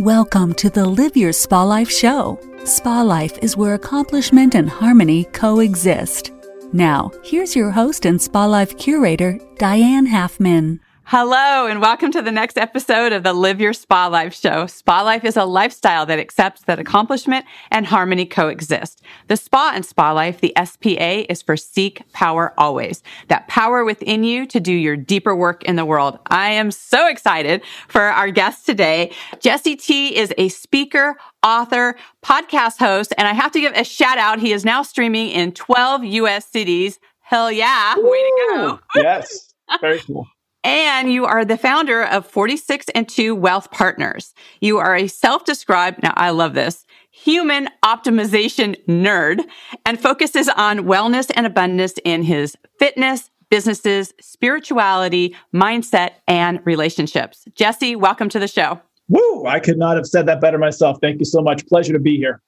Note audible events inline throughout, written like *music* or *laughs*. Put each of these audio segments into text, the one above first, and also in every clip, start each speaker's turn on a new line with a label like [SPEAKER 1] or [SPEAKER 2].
[SPEAKER 1] Welcome to the Live Your Spa Life show. Spa Life is where accomplishment and harmony coexist. Now, here's your host and Spa Life curator, Diane Halfman.
[SPEAKER 2] Hello, and welcome to the next episode of the Live Your Spa Life show. Spa Life is a lifestyle that accepts that accomplishment and harmony coexist. The Spa and Spa Life, the SPA, is for Seek Power Always. That power within you to do your deeper work in the world. I am so excited for our guest today. Jesse T is a speaker, author, podcast host, and I have to give a shout out. He is now streaming in 12 US cities. Hell yeah. Way to go.
[SPEAKER 3] yes. Very cool.
[SPEAKER 2] And you are the founder of 46 and 2 Wealth Partners. You are a self-described, now I love this, human optimization nerd and focuses on wellness and abundance in his fitness, businesses, spirituality, mindset, and relationships. Jesse, welcome to the show.
[SPEAKER 3] Woo! I could not have said that better myself. Thank you so much. Pleasure to be here.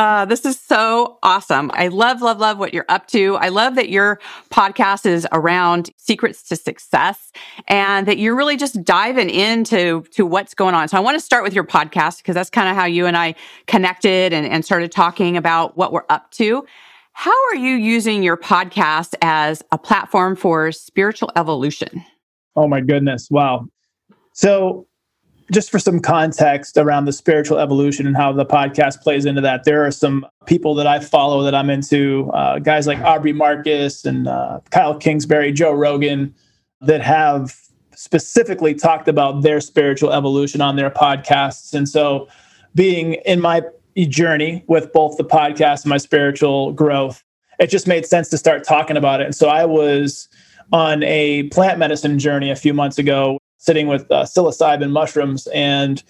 [SPEAKER 2] Uh, this is so awesome. I love, love, love what you're up to. I love that your podcast is around secrets to success and that you're really just diving into to what's going on. So I want to start with your podcast because that's kind of how you and I connected and, and started talking about what we're up to. How are you using your podcast as a platform for spiritual evolution?
[SPEAKER 3] Oh my goodness. Wow. So just for some context around the spiritual evolution and how the podcast plays into that, there are some people that I follow that I'm into, uh, guys like Aubrey Marcus and uh, Kyle Kingsbury, Joe Rogan, that have specifically talked about their spiritual evolution on their podcasts. And so, being in my journey with both the podcast and my spiritual growth, it just made sense to start talking about it. And so, I was on a plant medicine journey a few months ago sitting with uh, psilocybin mushrooms and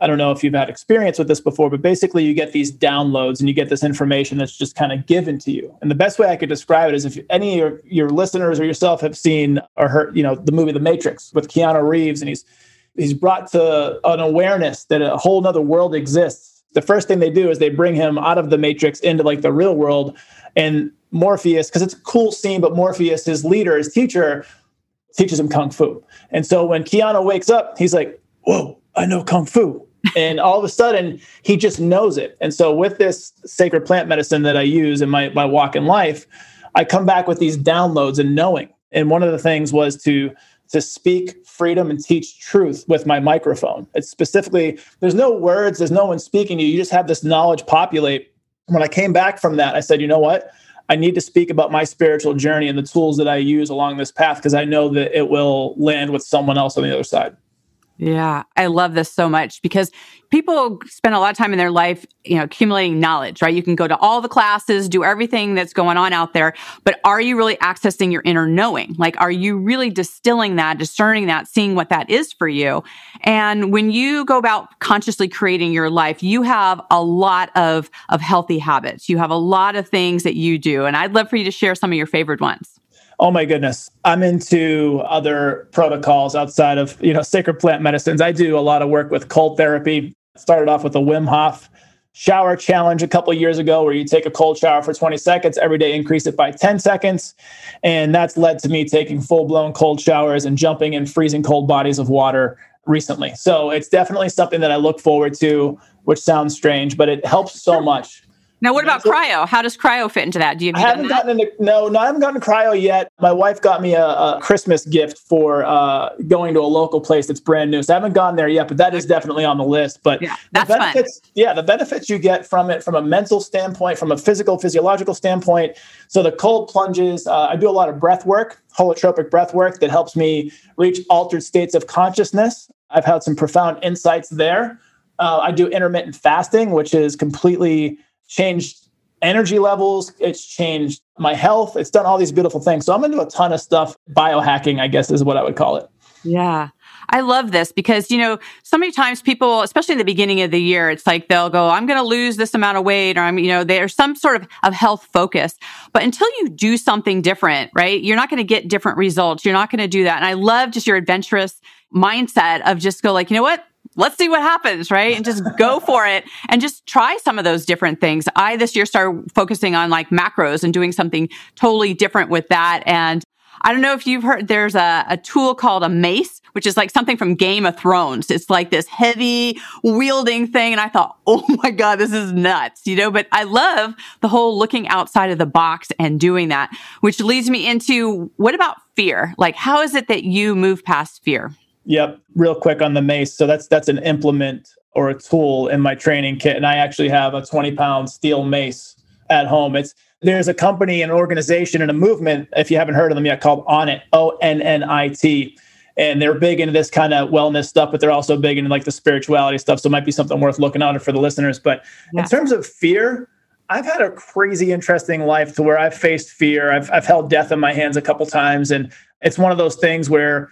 [SPEAKER 3] I don't know if you've had experience with this before, but basically you get these downloads and you get this information that's just kind of given to you. And the best way I could describe it is if any of your, your listeners or yourself have seen or heard, you know, the movie The Matrix with Keanu Reeves, and he's he's brought to an awareness that a whole other world exists. The first thing they do is they bring him out of the Matrix into like the real world, and Morpheus, because it's a cool scene, but Morpheus, his leader, his teacher, teaches him kung fu. And so when Keanu wakes up, he's like, "Whoa, I know kung fu." *laughs* and all of a sudden, he just knows it. And so with this sacred plant medicine that I use in my my walk in life, I come back with these downloads and knowing. And one of the things was to to speak freedom and teach truth with my microphone. It's specifically there's no words, there's no one speaking to you. You just have this knowledge populate. When I came back from that, I said, "You know what? I need to speak about my spiritual journey and the tools that I use along this path because I know that it will land with someone else on the other side.
[SPEAKER 2] Yeah, I love this so much because people spend a lot of time in their life, you know, accumulating knowledge, right? You can go to all the classes, do everything that's going on out there, but are you really accessing your inner knowing? Like, are you really distilling that, discerning that, seeing what that is for you? And when you go about consciously creating your life, you have a lot of, of healthy habits. You have a lot of things that you do. And I'd love for you to share some of your favorite ones.
[SPEAKER 3] Oh my goodness. I'm into other protocols outside of, you know, sacred plant medicines. I do a lot of work with cold therapy. Started off with a Wim Hof shower challenge a couple years ago where you take a cold shower for 20 seconds every day increase it by 10 seconds. And that's led to me taking full-blown cold showers and jumping in freezing cold bodies of water recently. So it's definitely something that i look forward to which sounds strange but it helps so much
[SPEAKER 2] now, what about cryo? How does cryo fit into that? Do you?
[SPEAKER 3] Have I haven't gotten into no, no, I haven't gotten cryo yet. My wife got me a, a Christmas gift for uh, going to a local place that's brand new, so I haven't gone there yet. But that is definitely on the list. But
[SPEAKER 2] yeah, that's
[SPEAKER 3] the benefits,
[SPEAKER 2] fun.
[SPEAKER 3] yeah, the benefits you get from it, from a mental standpoint, from a physical, physiological standpoint. So the cold plunges. Uh, I do a lot of breath work, holotropic breath work that helps me reach altered states of consciousness. I've had some profound insights there. Uh, I do intermittent fasting, which is completely changed energy levels. It's changed my health. It's done all these beautiful things. So I'm into a ton of stuff. Biohacking, I guess, is what I would call it.
[SPEAKER 2] Yeah. I love this because, you know, so many times people, especially in the beginning of the year, it's like they'll go, I'm going to lose this amount of weight or I'm, you know, there's some sort of, of health focus. But until you do something different, right, you're not going to get different results. You're not going to do that. And I love just your adventurous mindset of just go like, you know what? Let's see what happens, right? And just go for it and just try some of those different things. I this year started focusing on like macros and doing something totally different with that. And I don't know if you've heard there's a, a tool called a mace which is like something from Game of Thrones. It's like this heavy wielding thing. And I thought, *laughs* oh my God, this is nuts, you know, but I love the whole looking outside of the box and doing that, which leads me into what about fear? Like, how is it that you move past fear?
[SPEAKER 3] Yep. Real quick on the mace. So that's that's an implement or a tool in my training kit. And I actually have a 20 pound steel mace at home. It's there's a company, an organization, and a movement, if you haven't heard of them yet, called Onnit, O N N I T. And they're big into this kind of wellness stuff, but they're also big into like the spirituality stuff. So it might be something worth looking out for the listeners. But yeah. in terms of fear, I've had a crazy interesting life to where I've faced fear. I've, I've held death in my hands a couple times. And it's one of those things where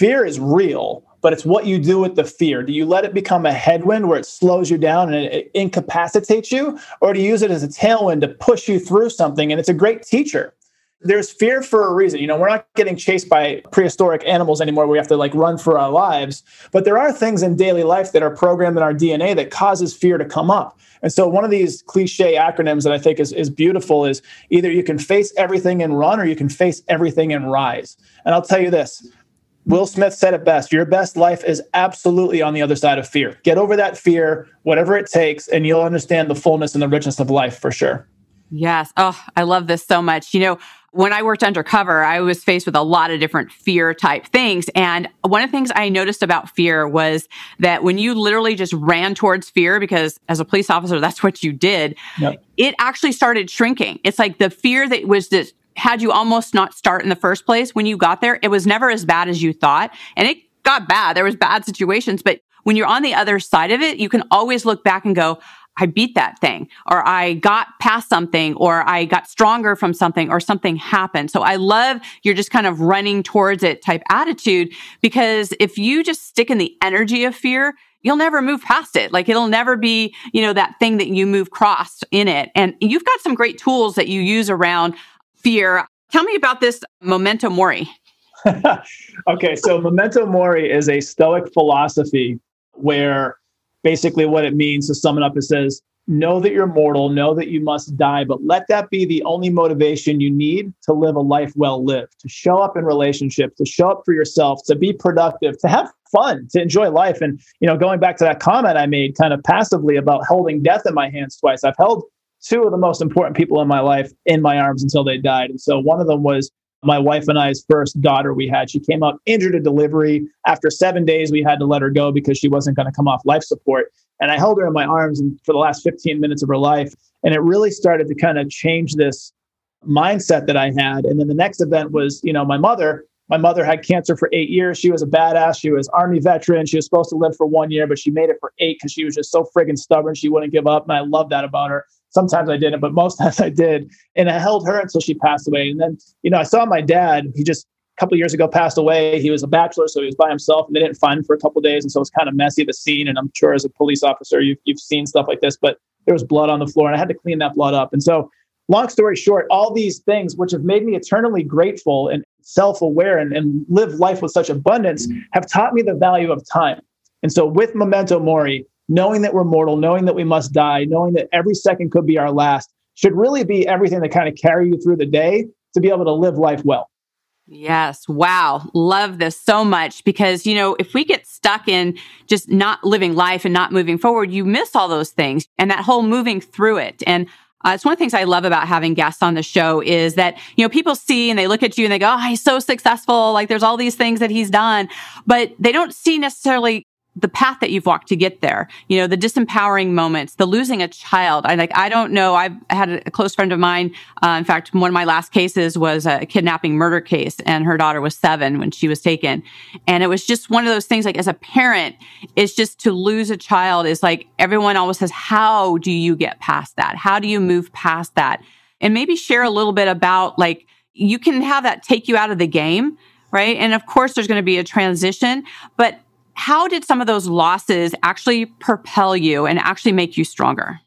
[SPEAKER 3] fear is real, but it's what you do with the fear. Do you let it become a headwind where it slows you down and it incapacitates you? Or do you use it as a tailwind to push you through something? And it's a great teacher. There's fear for a reason. You know, we're not getting chased by prehistoric animals anymore. We have to like run for our lives. But there are things in daily life that are programmed in our DNA that causes fear to come up. And so one of these cliche acronyms that I think is, is beautiful is either you can face everything and run or you can face everything and rise. And I'll tell you this Will Smith said it best your best life is absolutely on the other side of fear. Get over that fear, whatever it takes, and you'll understand the fullness and the richness of life for sure.
[SPEAKER 2] Yes. Oh, I love this so much. You know, when I worked undercover, I was faced with a lot of different fear type things. And one of the things I noticed about fear was that when you literally just ran towards fear, because as a police officer, that's what you did, yep. it actually started shrinking. It's like the fear that was this had you almost not start in the first place when you got there, it was never as bad as you thought. And it got bad. There was bad situations, but when you're on the other side of it, you can always look back and go, I beat that thing, or I got past something, or I got stronger from something, or something happened. So I love you're just kind of running towards it type attitude because if you just stick in the energy of fear, you'll never move past it. Like it'll never be, you know, that thing that you move cross in it. And you've got some great tools that you use around fear. Tell me about this memento mori. *laughs*
[SPEAKER 3] okay, so memento mori is a Stoic philosophy where basically what it means to sum it up, it says, know that you're mortal, know that you must die, but let that be the only motivation you need to live a life well lived, to show up in relationships, to show up for yourself, to be productive, to have fun, to enjoy life. And, you know, going back to that comment I made kind of passively about holding death in my hands twice, I've held two of the most important people in my life in my arms until they died. And so one of them was my wife and I's first daughter we had. She came up injured at delivery. After seven days, we had to let her go because she wasn't going to come off life support. And I held her in my arms for the last 15 minutes of her life. And it really started to kind of change this mindset that I had. And then the next event was, you know, my mother. My mother had cancer for eight years. She was a badass. She was Army veteran. She was supposed to live for one year, but she made it for eight because she was just so friggin' stubborn. She wouldn't give up. And I love that about her. Sometimes I didn't, but most *laughs* times I did. And I held her until she passed away. And then, you know, I saw my dad. He just a couple years ago passed away. He was a bachelor, so he was by himself, and they didn't find him for a couple days. And so it was kind of messy the scene. And I'm sure as a police officer, you've you've seen stuff like this, but there was blood on the floor, and I had to clean that blood up. And so, long story short, all these things which have made me eternally grateful and self-aware and, and live life with such abundance have taught me the value of time. And so with Memento Mori, knowing that we're mortal, knowing that we must die, knowing that every second could be our last, should really be everything that kind of carry you through the day to be able to live life well.
[SPEAKER 2] Yes. Wow. Love this so much because, you know, if we get stuck in just not living life and not moving forward, you miss all those things and that whole moving through it. And uh, it's one of the things I love about having guests on the show is that, you know, people see and they look at you and they go, oh, he's so successful. Like there's all these things that he's done, but they don't see necessarily the path that you've walked to get there. You know the disempowering moments the losing a child. I like i don't know. I've had a close friend of mine uh, in fact one of my last cases was a kidnapping murder case and her daughter was seven when she was taken. And it was just one of those things like as a parent it's just to lose a child is like everyone always says how do you get past that? How do you move past that? And maybe share a little bit about like you can have that take you out of the game right? And of course there's going to be a transition but how did some of those losses actually propel you and actually make you stronger?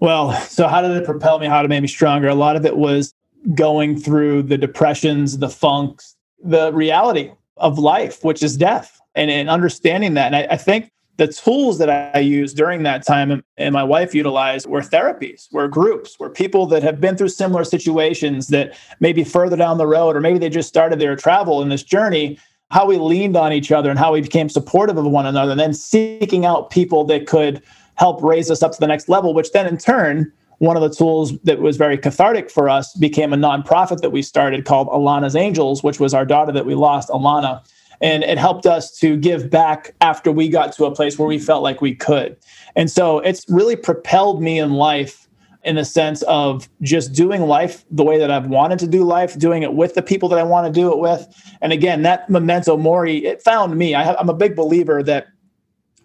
[SPEAKER 3] Well, so how did it propel me? How did it make me stronger? A lot of it was going through the depressions, the funks, the reality of life, which is death, and, and understanding that. And I, I think the tools that I used during that time and my wife utilized were therapies, were groups, were people that have been through similar situations that maybe further down the road, or maybe they just started their travel in this journey how we leaned on each other and how we became supportive of one another, and then seeking out people that could help raise us up to the next level, which then in turn, one of the tools that was very cathartic for us became a nonprofit that we started called Alana's Angels, which was our daughter that we lost, Alana. And it helped us to give back after we got to a place where we felt like we could. And so it's really propelled me in life in the sense of just doing life the way that I've wanted to do life, doing it with the people that I want to do it with. And again, that memento mori, it found me. I am a big believer that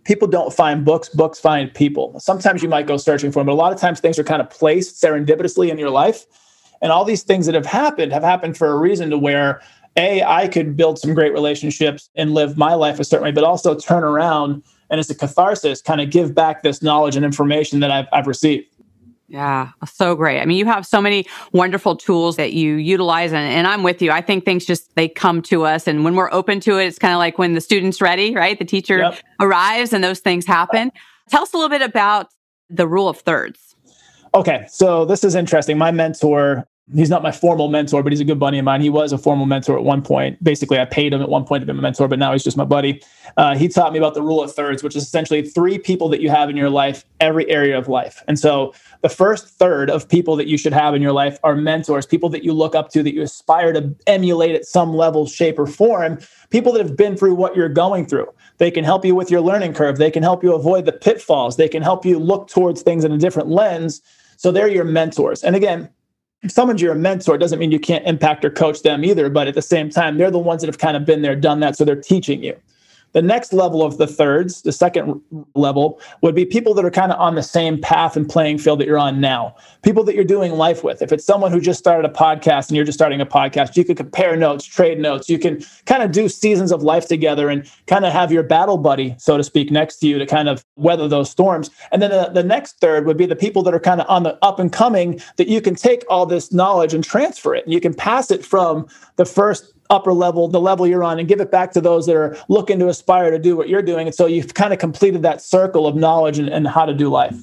[SPEAKER 3] people don't find books, books find people. Sometimes you might go searching for them, but a lot of times things are kind of placed serendipitously in your life. And all these things that have happened have happened for a reason to where a I could build some great relationships and live my life a certain way, but also turn around and as a catharsis, kind of give back this knowledge and information that I've, I've received.
[SPEAKER 2] Yeah, so great. I mean, you have so many wonderful tools that you utilize, and, and, I'm with you. I think things just they come to us, and when we're open to it, it's kind of like when the student's ready, right? The teacher yep. arrives, and those things happen. Tell us a little bit about the rule of thirds.
[SPEAKER 3] Okay, so this is interesting. My mentor he's not my formal mentor, but he's a good buddy of mine. He was a formal mentor at one point. Basically, I paid him at one point to be my mentor, but now he's just my buddy. Uh, he taught me about the rule of thirds, which is essentially three people that you have in your life, every area of life. And so the first third of people that you should have in your life are mentors, people that you look up to, that you aspire to emulate at some level, shape, or form, people that have been through what you're going through. They can help you with your learning curve. They can help you avoid the pitfalls. They can help you look towards things in a different lens. So they're your mentors. And again, someone's your mentor, doesn't mean you can't impact or coach them either. But at the same time, they're the ones that have kind of been there, done that. So they're teaching you. The next level of the thirds, the second level, would be people that are kind of on the same path and playing field that you're on now. People that you're doing life with. If it's someone who just started a podcast and you're just starting a podcast, you can compare notes, trade notes. You can kind of do seasons of life together and kind of have your battle buddy, so to speak, next to you to kind of weather those storms. And then the, the next third would be the people that are kind of on the up and coming that you can take all this knowledge and transfer it. And you can pass it from the first upper level, the level you're on, and give it back to those that are looking to aspire to do what you're doing. And so you've kind of completed that circle of knowledge and, and how to do life.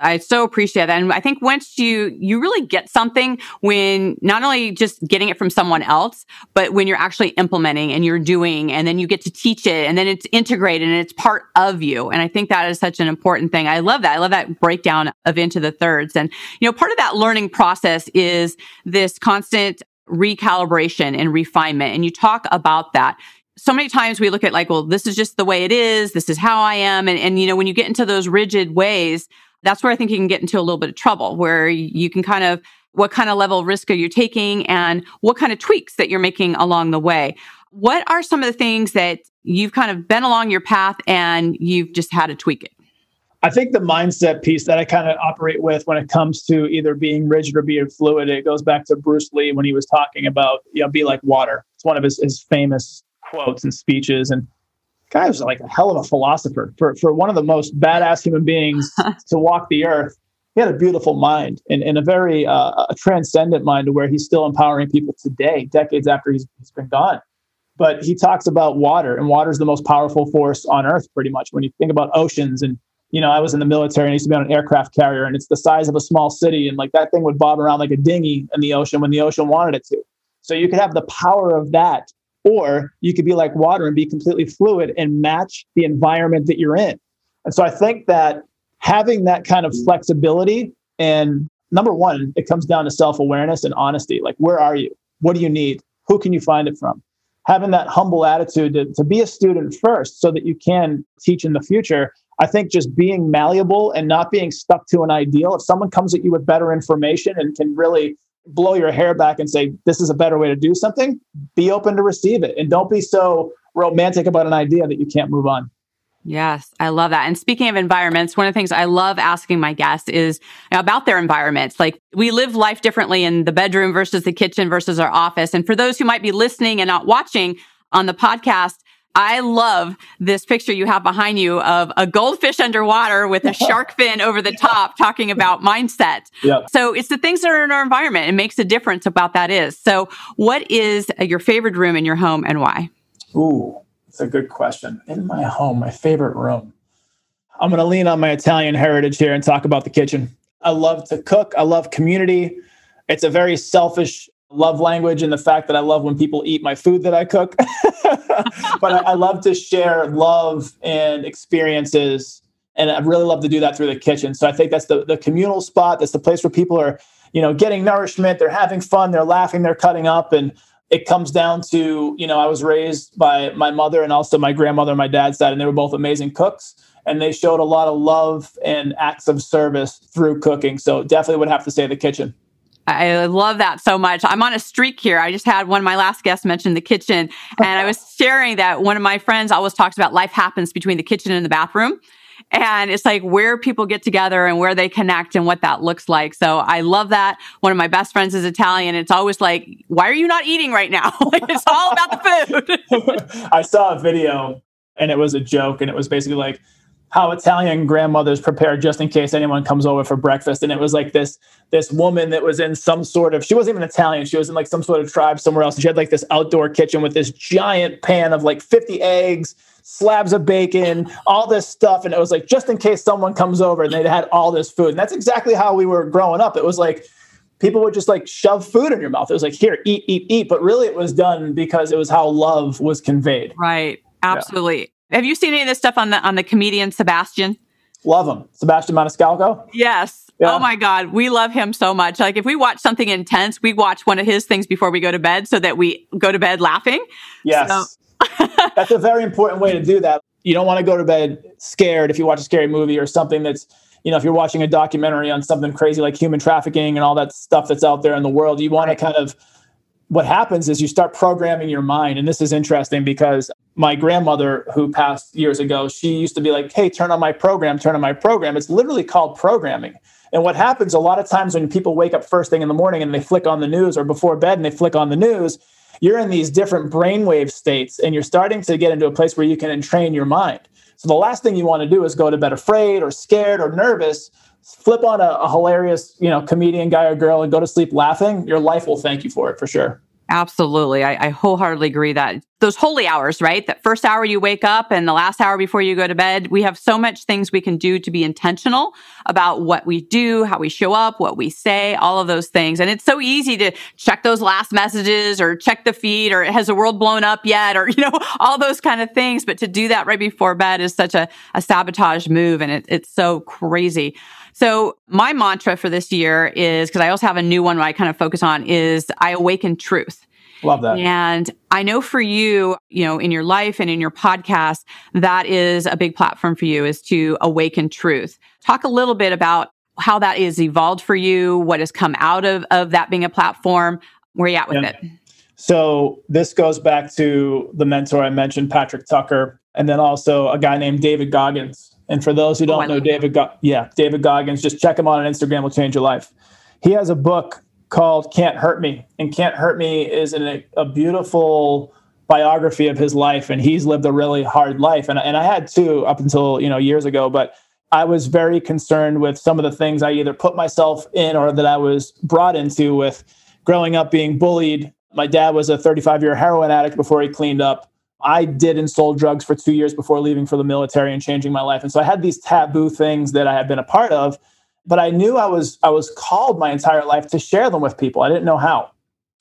[SPEAKER 2] I so appreciate that. And I think once you, you really get something when not only just getting it from someone else, but when you're actually implementing and you're doing, and then you get to teach it and then it's integrated and it's part of you. And I think that is such an important thing. I love that. I love that breakdown of into the thirds. And, you know, part of that learning process is this constant recalibration and refinement. And you talk about that. So many times we look at like, well, this is just the way it is. This is how I am. And, and, you know, when you get into those rigid ways, that's where I think you can get into a little bit of trouble where you can kind of, what kind of level of risk are you taking and what kind of tweaks that you're making along the way? What are some of the things that you've kind of been along your path and you've just had to tweak it?
[SPEAKER 3] I think the mindset piece that I kind of operate with when it comes to either being rigid or being fluid, it goes back to Bruce Lee when he was talking about, you know, be like water. It's one of his, his famous quotes and speeches. And guy was like a hell of a philosopher for, for one of the most badass human beings *laughs* to walk the earth. He had a beautiful mind and, and a very uh, a transcendent mind to where he's still empowering people today, decades after he's, he's been gone. But he talks about water, and water is the most powerful force on earth, pretty much. When you think about oceans and you know, I was in the military and I used to be on an aircraft carrier and it's the size of a small city. And like that thing would bob around like a dinghy in the ocean when the ocean wanted it to. So you could have the power of that, or you could be like water and be completely fluid and match the environment that you're in. And so I think that having that kind of flexibility and number one, it comes down to self awareness and honesty. Like, where are you? What do you need? Who can you find it from? Having that humble attitude to, to be a student first so that you can teach in the future I think just being malleable and not being stuck to an ideal. If someone comes at you with better information and can really blow your hair back and say, this is a better way to do something, be open to receive it. And don't be so romantic about an idea that you can't move on.
[SPEAKER 2] Yes, I love that. And speaking of environments, one of the things I love asking my guests is about their environments. Like we live life differently in the bedroom versus the kitchen versus our office. And for those who might be listening and not watching on the podcast, I love this picture you have behind you of a goldfish underwater with a shark *laughs* fin over the top talking about mindset. Yep. So it's the things that are in our environment. It makes a difference about that is. So what is your favorite room in your home and why?
[SPEAKER 3] Ooh, it's a good question. In my home, my favorite room. I'm going to lean on my Italian heritage here and talk about the kitchen. I love to cook. I love community. It's a very selfish love language and the fact that I love when people eat my food that I cook. *laughs* *laughs* but I, I love to share love and experiences and I really love to do that through the kitchen. So I think that's the, the communal spot. That's the place where people are, you know, getting nourishment. They're having fun. They're laughing. They're cutting up. And it comes down to, you know, I was raised by my mother and also my grandmother and my dad's dad, and they were both amazing cooks. And they showed a lot of love and acts of service through cooking. So definitely would have to say the kitchen.
[SPEAKER 2] I love that so much. I'm on a streak here. I just had one of my last guests mention the kitchen, and I was *laughs* sharing that one of my friends always talks about life happens between the kitchen and the bathroom. And it's like where people get together and where they connect and what that looks like. So I love that. One of my best friends is Italian. It's always like, why are you not eating right now? *laughs* it's all about the
[SPEAKER 3] food. *laughs* I saw a video and it was a joke. And it was basically like, how Italian grandmothers prepare just in case anyone comes over for breakfast. And it was like this this woman that was in some sort of she wasn't even Italian, she was in like some sort of tribe somewhere else. And she had like this outdoor kitchen with this giant pan of like 50 eggs, slabs of bacon, all this stuff. And it was like just in case someone comes over and they had all this food. And that's exactly how we were growing up. It was like people would just like shove food in your mouth. It was like, here, eat, eat, eat. But really it was done because it was how love was conveyed.
[SPEAKER 2] Right. Absolutely. Yeah. Have you seen any of this stuff on the on the comedian Sebastian?
[SPEAKER 3] Love him, Sebastian Maniscalco.
[SPEAKER 2] Yes. Yeah. Oh my God, we love him so much. Like if we watch something intense, we watch one of his things before we go to bed, so that we go to bed laughing.
[SPEAKER 3] Yes, so. *laughs* that's a very important way to do that. You don't want to go to bed scared if you watch a scary movie or something that's you know, if you're watching a documentary on something crazy like human trafficking and all that stuff that's out there in the world, you want right. to kind of what happens is you start programming your mind. And this is interesting because my grandmother, who passed years ago, she used to be like, hey, turn on my program, turn on my program. It's literally called programming. And what happens a lot of times when people wake up first thing in the morning and they flick on the news or before bed and they flick on the news, you're in these different brainwave states and you're starting to get into a place where you can entrain your mind. So the last thing you want to do is go to bed afraid or scared or nervous flip on a, a hilarious, you know, comedian guy or girl and go to sleep laughing, your life will thank you for it for sure.
[SPEAKER 2] Absolutely. I, I, wholeheartedly agree that those holy hours, right? That first hour you wake up and the last hour before you go to bed, we have so much things we can do to be intentional about what we do, how we show up, what we say, all of those things. And it's so easy to check those last messages or check the feed or has the world blown up yet or, *laughs* you know, all those kind of things. But to do that right before bed is such a, a sabotage move and it, it's so crazy. So my mantra for this year is because I also have a new one where I kind of focus on is I awaken truth.
[SPEAKER 3] Love that.
[SPEAKER 2] And I know for you, you know, in your life and in your podcast, that is a big platform for you is to awaken truth. Talk a little bit about how that is evolved for you, what has come out of, of that being a platform. Where are you at with yeah. it?
[SPEAKER 3] So this goes back to the mentor I mentioned, Patrick Tucker, and then also a guy named David Goggins. And for those who don't oh, know David, Go- yeah, David Goggins, just check him out on Instagram. Will change your life. He has a book called Can't Hurt Me. And Can't Hurt Me is an, a beautiful biography of his life. And he's lived a really hard life. And, and I had too up until, you know, years ago, but I was very concerned with some of the things I either put myself in or that I was brought into with growing up being bullied. My dad was a 35 year heroin addict before he cleaned up. I did and sold drugs for two years before leaving for the military and changing my life. And so I had these taboo things that I had been a part of but I knew I was I was called my entire life to share them with people. I didn't know how.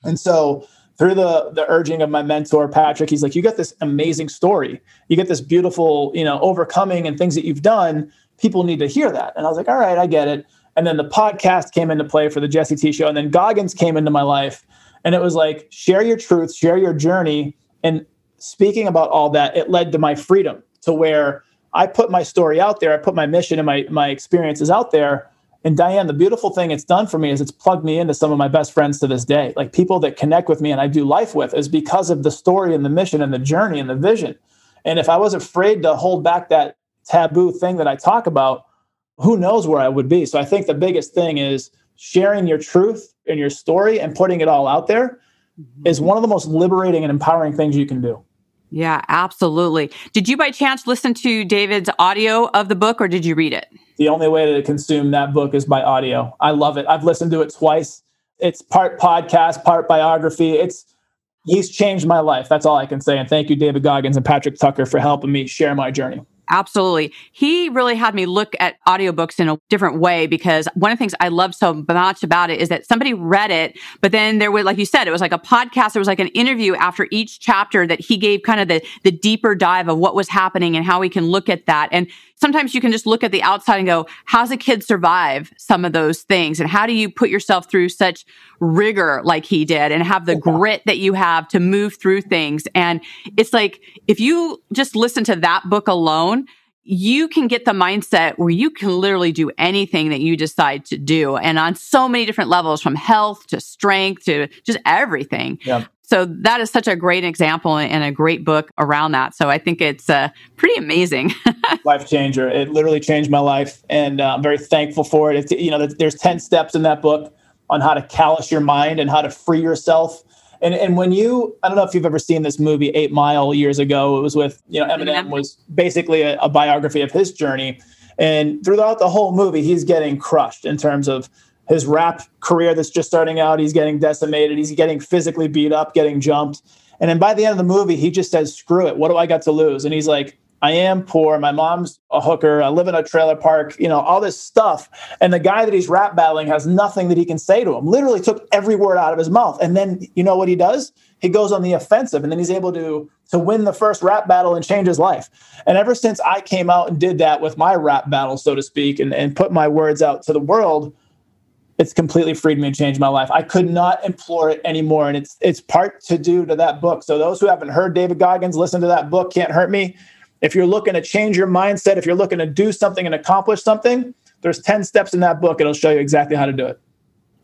[SPEAKER 3] And so through the the urging of my mentor Patrick, he's like, "You got this amazing story. You get this beautiful, you know, overcoming and things that you've done. People need to hear that." And I was like, "All right, I get it." And then the podcast came into play for the Jesse T show, and then Goggins came into my life, and it was like, share your truth, share your journey, and speaking about all that, it led to my freedom to where I put my story out there, I put my mission and my my experiences out there. And Diane, the beautiful thing it's done for me is it's plugged me into some of my best friends to this day. Like people that connect with me and I do life with is because of the story and the mission and the journey and the vision. And if I was afraid to hold back that taboo thing that I talk about, who knows where I would be. So I think the biggest thing is sharing your truth and your story and putting it all out there mm-hmm. one of the most liberating and empowering things you can do.
[SPEAKER 2] Yeah, absolutely. Did you by chance listen to David's audio of the book or did you read it?
[SPEAKER 3] The only way to consume that book is by audio. I love it. I've listened to it twice. It's part podcast, part biography. It's he's changed my life. That's all I can say. And thank you, David Goggins and Patrick Tucker, for helping me share my journey.
[SPEAKER 2] Absolutely. He really had me look at audiobooks in a different way because one of the things I love so much about it is that somebody read it, but then there was, like you said, it was like a podcast. It was like an interview after each chapter that he gave kind of the, the deeper dive of what was happening and how we can look at that. And sometimes you can just look at the outside and go, how's a kid survive some of those things? And how do you put yourself through such rigor like he did and have the grit that you have to move through things? And it's like, if you just listen to that book alone, you can get the mindset where you can literally do anything that you decide to do. And on so many different levels from health to strength to just everything. Yeah. So that is such a great example and a great book around that. So I think it's uh, pretty amazing. *laughs*
[SPEAKER 3] life changer. It literally changed my life, and uh, I'm very thankful for it. It's, you know, there's ten steps in that book on how to callous your mind and how to free yourself. And and when you, I don't know if you've ever seen this movie Eight Mile years ago. It was with you know Eminem was basically a, a biography of his journey, and throughout the whole movie, he's getting crushed in terms of his rap career that's just starting out. He's getting decimated. He's getting physically beat up, getting jumped. And then by the end of the movie, he just says, screw it. What do I got to lose? And he's like, I am poor. My mom's a hooker. I live in a trailer park, you know, all this stuff. And the guy that he's rap battling has nothing that he can say to him. Literally took every word out of his mouth. And then you know what he does? He goes on the offensive and then he's able to to win the first rap battle and change his life. And ever since I came out and did that with my rap battle, so to speak, and, and put my words out to the world, it's completely freed me and changed my life. I could not implore it anymore. And it's it's part to do to that book. So those who haven't heard David Goggins, listen to that book, Can't Hurt Me. If you're looking to change your mindset, if you're looking to do something and accomplish something, there's 10 steps in that book. It'll show you exactly how to do it.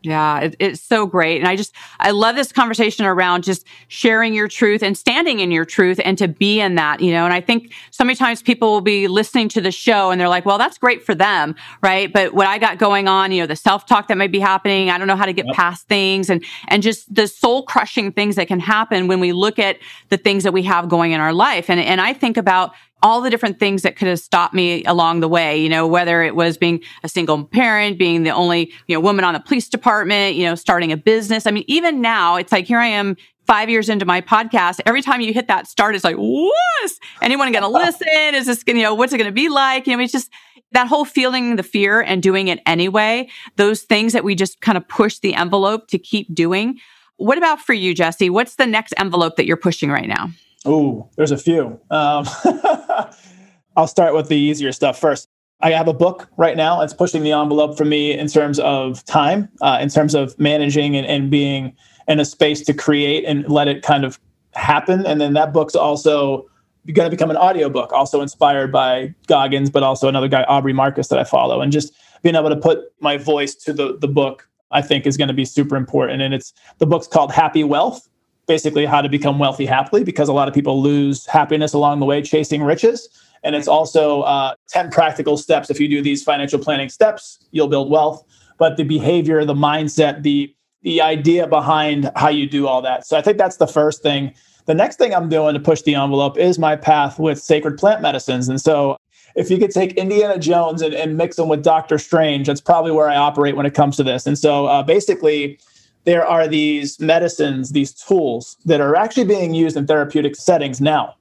[SPEAKER 2] Yeah, it, it's so great. And I just, I love this conversation around just sharing your truth and standing in your truth and to be in that, you know. And I think so many times people will be listening to the show and they're like, well, that's great for them, right? But what I got going on, you know, the self talk that might be happening, I don't know how to get yep. past things and, and just the soul crushing things that can happen when we look at the things that we have going in our life. And, and I think about, all the different things that could have stopped me along the way, you know, whether it was being a single parent, being the only, you know, woman on the police department, you know, starting a business. I mean, even now it's like, here I am five years into my podcast. Every time you hit that start, it's like, what? Anyone going *laughs* to listen? Is this, you know, what's it going to be like? You know, it's just that whole feeling the fear and doing it anyway. Those things that we just kind of push the envelope to keep doing. What about for you, Jesse? What's the next envelope that you're pushing right now?
[SPEAKER 3] Oh, there's a few. Um, *laughs* I'll start with the easier stuff first. I have a book right now. It's pushing the envelope for me in terms of time, uh, in terms of managing and, and being in a space to create and let it kind of happen. And then that book's also going to become an audiobook, also inspired by Goggins, but also another guy, Aubrey Marcus, that I follow. And just being able to put my voice to the, the book, I think is going to be super important. And it's the book's called Happy Wealth basically how to become wealthy happily because a lot of people lose happiness along the way chasing riches. And it's also uh, 10 practical steps. If you do these financial planning steps, you'll build wealth. But the behavior, the mindset, the the idea behind how you do all that. So I think that's the first thing. The next thing I'm doing to push the envelope is my path with sacred plant medicines. And so if you could take Indiana Jones and, and mix them with Doctor Strange, that's probably where I operate when it comes to this. And so uh, basically, there are these medicines, these tools that are actually being used in therapeutic settings now.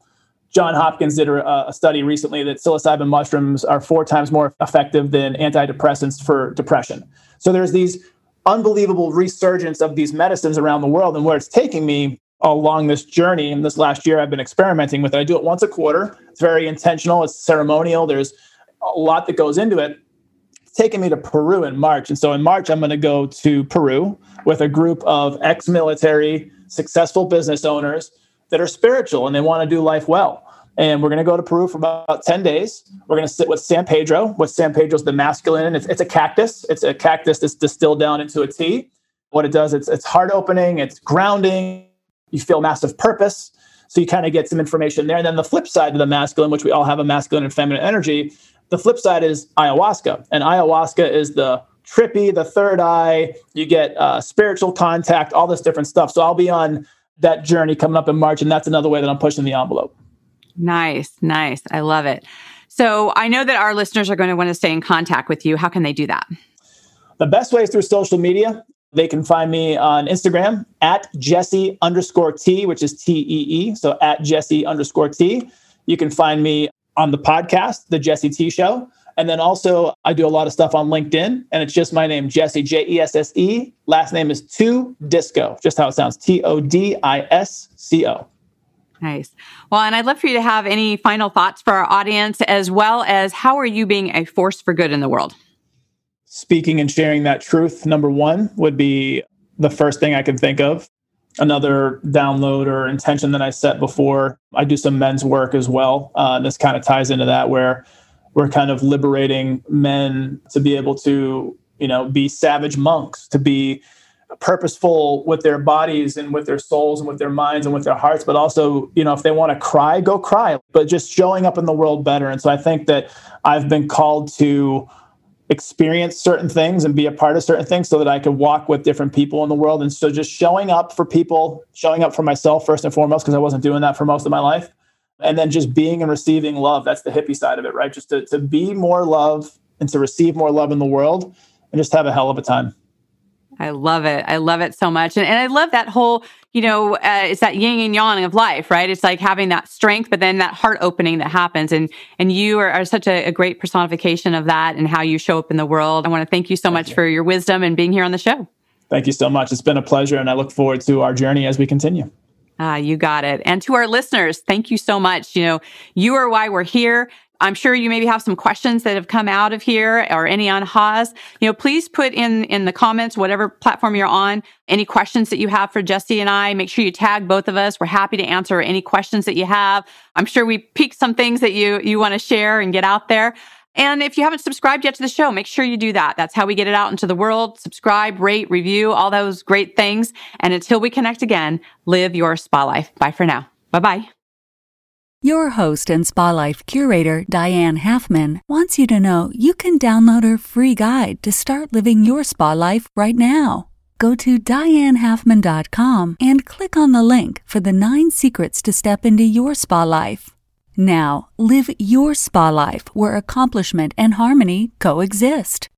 [SPEAKER 3] John Hopkins did a, a, study recently that psilocybin mushrooms are four times more effective than antidepressants for depression. So there's these unbelievable resurgence of these medicines around the world, and where it's taking me along this journey. And this last year, I've been experimenting with it. I do it once a quarter. It's very intentional. It's ceremonial. There's a lot that goes into it taking me to Peru in March. And so in March, I'm going to go to Peru with a group of ex military, successful business owners that are spiritual and they want to do life well. And we're going to go to Peru for about 10 days. We're going to sit with San Pedro. What San Pedro is the masculine. It's, it's a cactus. It's a cactus that's distilled down into a tea. What it does, it's, it's heart opening, it's grounding. You feel massive purpose. So you kind of get some information there. And then the flip side of the masculine, which we all have a masculine and feminine energy, the flip side is ayahuasca, and ayahuasca is the trippy, the third eye. You get uh, spiritual contact, all this different stuff. So I'll be on that journey coming up in March, and that's another way that I'm pushing the envelope.
[SPEAKER 2] Nice, nice. I love it. So I know that our listeners are going to want to stay in contact with you. How can they do that?
[SPEAKER 3] The best way is through social media. They can find me on Instagram at Jesse underscore T, which is T E E. So at Jesse underscore T. You can find me on the podcast, The Jesse T Show. And then also, I do a lot of stuff on LinkedIn, and it's just my name, Jesse, J E S S E. Last name is Two Disco, just how it sounds T O D I S C O.
[SPEAKER 2] Nice. Well, and I'd love for you to have any final thoughts for our audience, as well as how are you being a force for good in the world?
[SPEAKER 3] Speaking and sharing that truth, number one, would be the first thing I can think of. Another download or intention that I set before, I do some men's work as well. Uh, this kind of ties into that, where we're kind of liberating men to be able to, you know, be savage monks, to be purposeful with their bodies and with their souls and with their minds and with their hearts but also you know if they want to cry go cry but just showing up in the world better and so i think that i've been called to experience certain things and be a part of certain things so that i could walk with different people in the world. And so just showing up for people showing up for myself first and foremost because i wasn't doing that for most of my life. And then just being and receiving love that's the hippie side of it right? Just to, to be more love and to receive more love in the world and just have a hell of a time
[SPEAKER 2] I love it. I love it so much. And, and I love that whole, you know, uh, it's that yin and yang of life, right? It's like having that strength, but then that heart opening that happens. And, and you are, are such a, a, great personification of that and how you show up in the world. I want to thank you so thank much you. for your wisdom and being here on the show.
[SPEAKER 3] Thank you so much. It's been a pleasure. And I look forward to our journey as we continue.
[SPEAKER 2] Ah, you got it. And to our listeners, thank you so much. You know, you are why we're here. I'm sure you maybe have some questions that have come out of here or any on Haas. You know, please put in, in the comments, whatever platform you're on, any questions that you have for Jesse and I. Make sure you tag both of us. We're happy to answer any questions that you have. I'm sure we picked some things that you, you want to share and get out there. And if you haven't subscribed yet to the show, make sure you do that. That's how we get it out into the world. Subscribe, rate, review, all those great things. And until we connect again, live your spa life. Bye for now. Bye bye.
[SPEAKER 1] Your host and Spa Life curator, Diane Halfman, wants you to know you can download her free guide to start living your spa life right now. Go to dianehalfman.com and click on the link for the nine secrets to step into your spa life. Now, live your spa life where accomplishment and harmony coexist.